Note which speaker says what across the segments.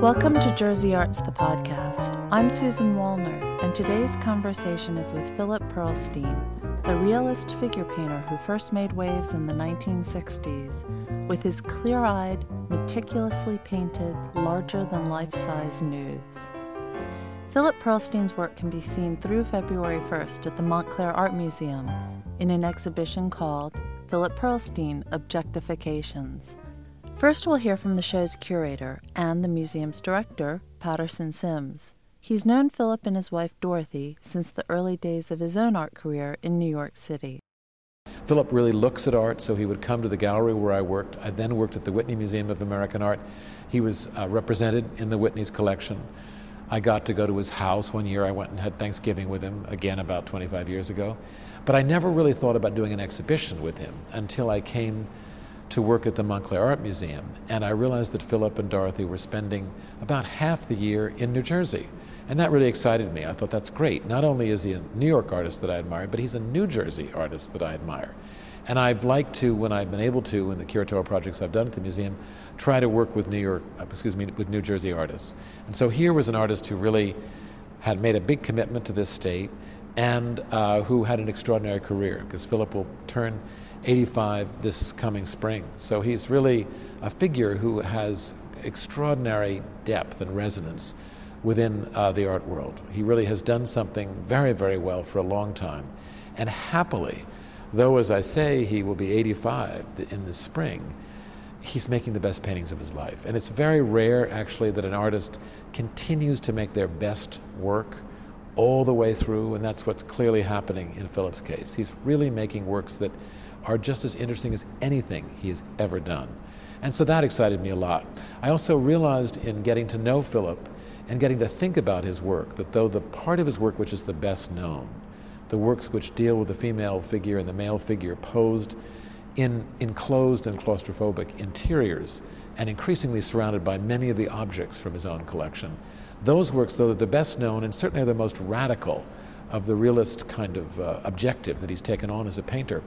Speaker 1: Welcome to Jersey Arts, the podcast. I'm Susan Wallner, and today's conversation is with Philip Pearlstein, the realist figure painter who first made waves in the 1960s with his clear eyed, meticulously painted, larger than life size nudes. Philip Pearlstein's work can be seen through February 1st at the Montclair Art Museum in an exhibition called Philip Pearlstein Objectifications First, we'll hear from the show's curator and the museum's director, Patterson Sims. He's known Philip and his wife Dorothy since the early days of his own art career in New York City.
Speaker 2: Philip really looks at art, so he would come to the gallery where I worked. I then worked at the Whitney Museum of American Art. He was uh, represented in the Whitney's collection. I got to go to his house one year. I went and had Thanksgiving with him, again about 25 years ago. But I never really thought about doing an exhibition with him until I came to work at the Montclair Art Museum, and I realized that Philip and Dorothy were spending about half the year in New Jersey. And that really excited me. I thought that's great. Not only is he a New York artist that I admire, but he's a New Jersey artist that I admire. And I've liked to, when I've been able to, in the curatorial projects I've done at the museum, try to work with New York, uh, excuse me, with New Jersey artists. And so here was an artist who really had made a big commitment to this state and uh, who had an extraordinary career, because Philip will turn 85 this coming spring. So he's really a figure who has extraordinary depth and resonance within uh, the art world. He really has done something very, very well for a long time. And happily, though, as I say, he will be 85 in the spring, he's making the best paintings of his life. And it's very rare, actually, that an artist continues to make their best work all the way through, and that's what's clearly happening in Philip's case. He's really making works that are just as interesting as anything he has ever done. And so that excited me a lot. I also realized in getting to know Philip and getting to think about his work that though the part of his work which is the best known, the works which deal with the female figure and the male figure posed in enclosed and claustrophobic interiors and increasingly surrounded by many of the objects from his own collection, those works, though, are the best known and certainly are the most radical of the realist kind of uh, objective that he's taken on as a painter,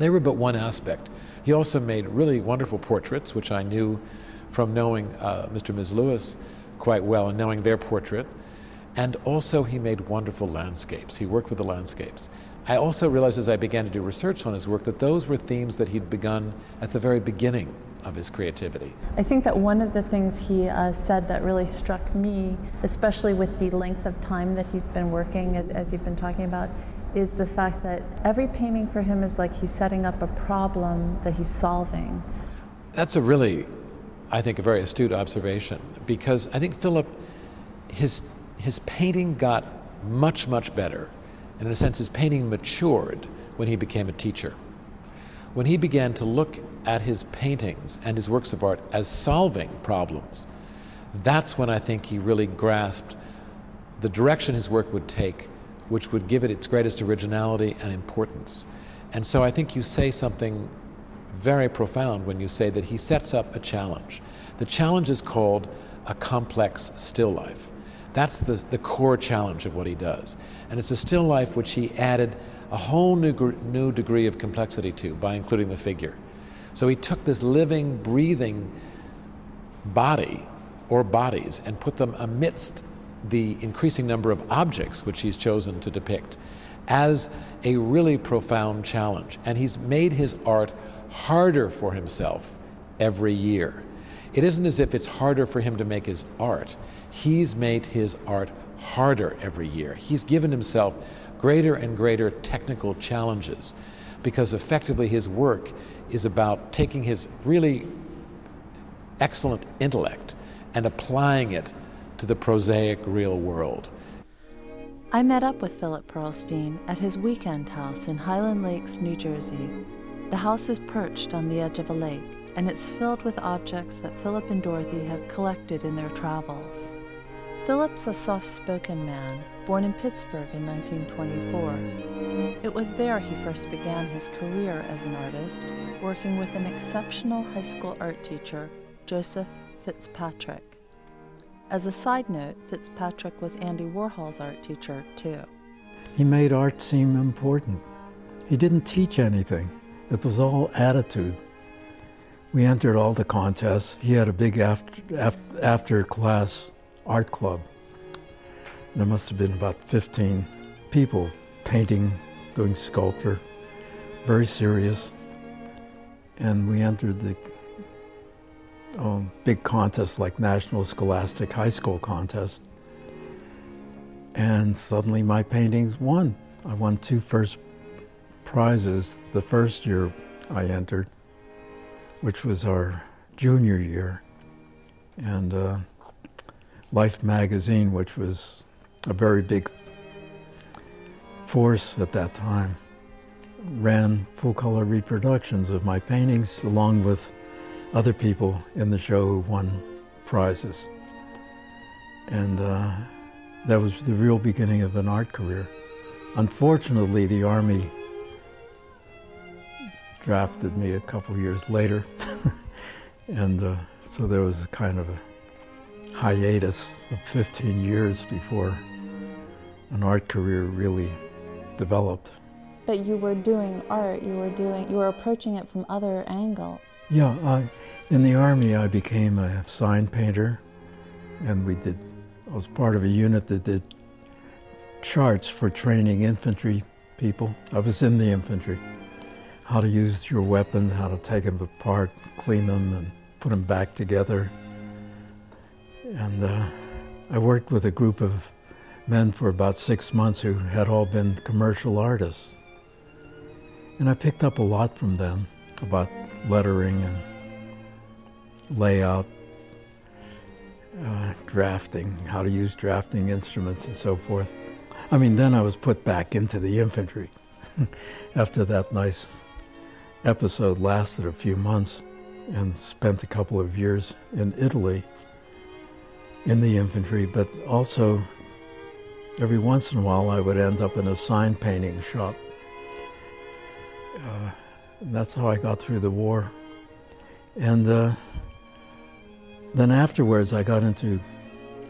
Speaker 2: they were but one aspect. He also made really wonderful portraits, which I knew from knowing uh, Mr. and Ms. Lewis quite well and knowing their portrait. And also, he made wonderful landscapes. He worked with the landscapes. I also realized as I began to do research on his work that those were themes that he'd begun at the very beginning of his creativity.
Speaker 1: I think that one of the things he uh, said that really struck me, especially with the length of time that he's been working, as, as you've been talking about, is the fact that every painting for him is like he's setting up a problem that he's solving.
Speaker 2: That's a really, I think, a very astute observation because I think Philip, his, his painting got much, much better. And in a sense, his painting matured when he became a teacher. When he began to look at his paintings and his works of art as solving problems, that's when I think he really grasped the direction his work would take which would give it its greatest originality and importance. And so I think you say something very profound when you say that he sets up a challenge. The challenge is called a complex still life. That's the, the core challenge of what he does. And it's a still life which he added a whole new, new degree of complexity to by including the figure. So he took this living, breathing body or bodies and put them amidst the increasing number of objects which he's chosen to depict as a really profound challenge. And he's made his art harder for himself every year. It isn't as if it's harder for him to make his art, he's made his art harder every year. He's given himself greater and greater technical challenges because effectively his work is about taking his really excellent intellect and applying it to the prosaic real world.
Speaker 1: I met up with Philip Pearlstein at his weekend house in Highland Lakes, New Jersey. The house is perched on the edge of a lake, and it's filled with objects that Philip and Dorothy have collected in their travels. Philip's a soft spoken man, born in Pittsburgh in 1924. It was there he first began his career as an artist, working with an exceptional high school art teacher, Joseph Fitzpatrick. As a side note, Fitzpatrick was Andy Warhol's art teacher, too.
Speaker 3: He made art seem important. He didn't teach anything, it was all attitude. we entered all the contests. He had a big after, after, class art club. There must have been about 15 people painting, doing sculpture, very serious. And we entered the um, big contests like National Scholastic High School contest. And suddenly my paintings won. I won two first prizes the first year I entered, which was our junior year. And uh, Life magazine, which was a very big force at that time, ran full color reproductions of my paintings along with other people in the show who won prizes. And uh, that was the real beginning of an art career. Unfortunately, the Army drafted me a couple years later, and uh, so there was a kind of a hiatus of 15 years before an art career really developed.
Speaker 1: But you were doing art, you were doing you were approaching it from other angles.
Speaker 3: Yeah, I, in the army I became a sign painter and we did I was part of a unit that did charts for training infantry people. I was in the infantry. How to use your weapons, how to take them apart, clean them and put them back together. And uh, I worked with a group of men for about six months who had all been commercial artists. And I picked up a lot from them about lettering and layout, uh, drafting, how to use drafting instruments and so forth. I mean, then I was put back into the infantry after that nice episode lasted a few months and spent a couple of years in Italy in the infantry, but also every once in a while I would end up in a sign painting shop uh, that's how I got through the war. And uh, then afterwards, I got into,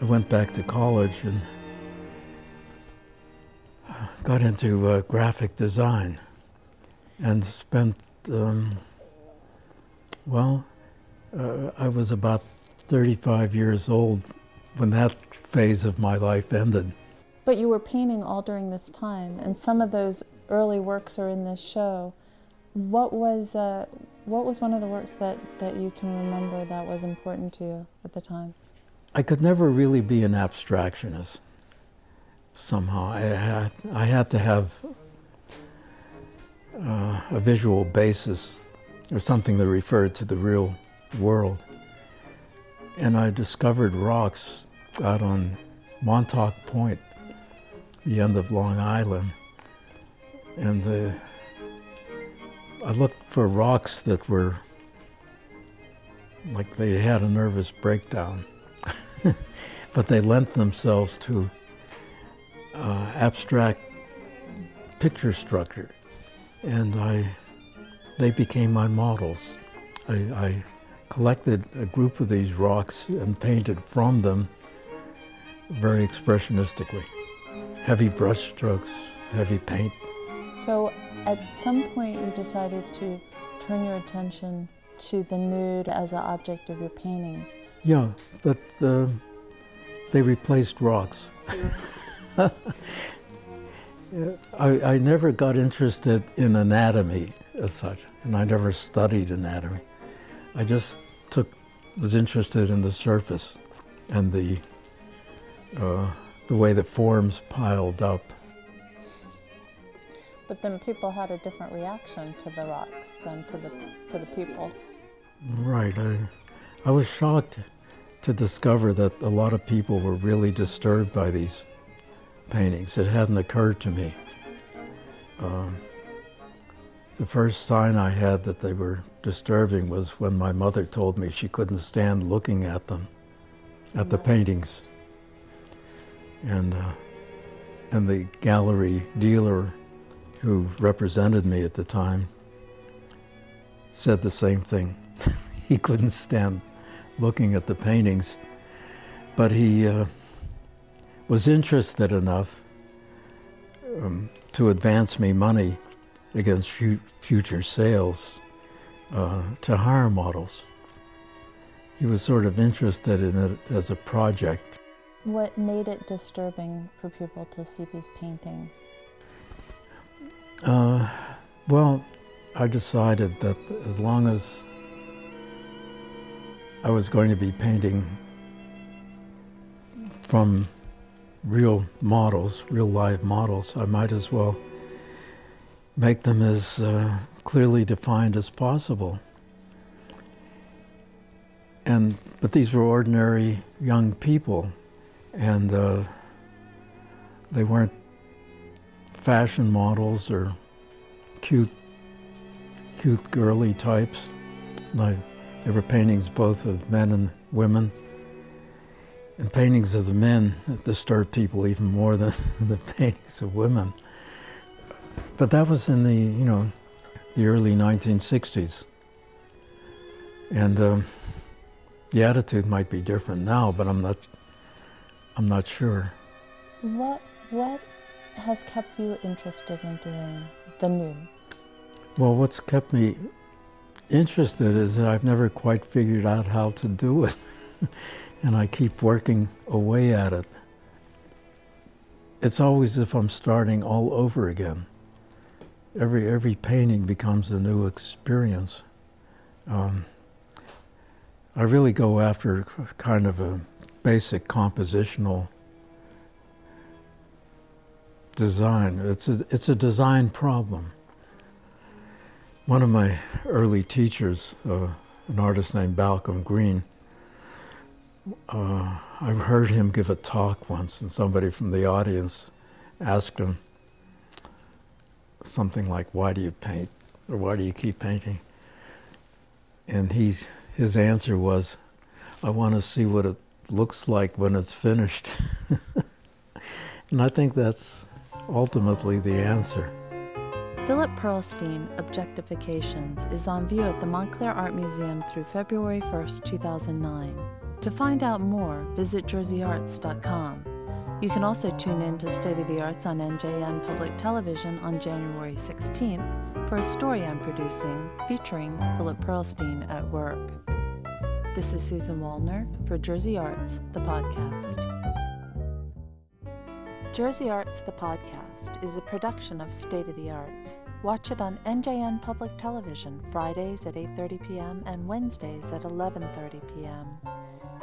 Speaker 3: I went back to college and got into uh, graphic design and spent, um, well, uh, I was about 35 years old when that phase of my life ended.
Speaker 1: But you were painting all during this time, and some of those early works are in this show. What was uh, what was one of the works that, that you can remember that was important to you at the time?
Speaker 3: I could never really be an abstractionist. Somehow, I had I had to have uh, a visual basis or something that referred to the real world. And I discovered rocks out on Montauk Point, the end of Long Island, and the I looked for rocks that were like they had a nervous breakdown, but they lent themselves to uh, abstract picture structure, and I they became my models. I, I collected a group of these rocks and painted from them very expressionistically. Heavy brush strokes, heavy paint.
Speaker 1: So at some point, you decided to turn your attention to the nude as an object of your paintings.
Speaker 3: Yeah, but uh, they replaced rocks. I, I never got interested in anatomy as such, and I never studied anatomy. I just took was interested in the surface and the uh, the way the forms piled up
Speaker 1: but then people had a different reaction to the rocks than to the to the people.
Speaker 3: Right. I, I was shocked to discover that a lot of people were really disturbed by these paintings. It hadn't occurred to me. Um, the first sign I had that they were disturbing was when my mother told me she couldn't stand looking at them, at the paintings. And, uh, and the gallery dealer who represented me at the time, said the same thing. he couldn't stand looking at the paintings, but he uh, was interested enough um, to advance me money against fu- future sales uh, to hire models. He was sort of interested in it as a project.
Speaker 1: What made it disturbing for people to see these paintings?
Speaker 3: Uh, well, I decided that as long as I was going to be painting from real models, real live models, I might as well make them as uh, clearly defined as possible. And but these were ordinary young people, and uh, they weren't fashion models or cute, cute girly types. Like there were paintings both of men and women, and paintings of the men that disturbed people even more than the paintings of women. But that was in the you know the early 1960s, and um, the attitude might be different now, but I'm not I'm not sure.
Speaker 1: What what has kept you interested in doing the nudes?
Speaker 3: Well, what's kept me interested is that I've never quite figured out how to do it, and I keep working away at it. It's always as if I'm starting all over again. Every every painting becomes a new experience. Um, I really go after kind of a basic compositional design. It's a, it's a design problem. One of my early teachers, uh, an artist named Balcomb Greene, uh, I heard him give a talk once, and somebody from the audience asked him something like, Why do you paint? Or why do you keep painting? And he's, his answer was, I want to see what it looks like when it's finished. and I think that's ultimately the answer.
Speaker 1: Philip Pearlstein Objectifications is on view at the Montclair Art Museum through February 1st, 2009. To find out more, visit jerseyarts.com. You can also tune in to State of the Arts on NJN Public Television on January 16th for a story I'm producing featuring Philip Pearlstein at work. This is Susan Wallner for Jersey Arts, the podcast. Jersey Arts, the podcast, is a production of State of the Arts. Watch it on NJN Public Television Fridays at 8:30 p.m. and Wednesdays at 11:30 p.m.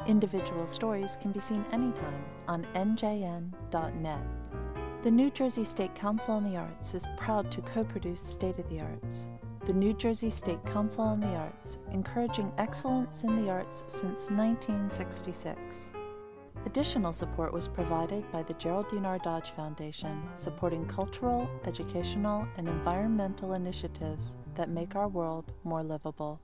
Speaker 1: Individual stories can be seen anytime on njn.net. The New Jersey State Council on the Arts is proud to co-produce State of the Arts. The New Jersey State Council on the Arts, encouraging excellence in the arts since 1966. Additional support was provided by the Geraldine R. Dodge Foundation, supporting cultural, educational, and environmental initiatives that make our world more livable.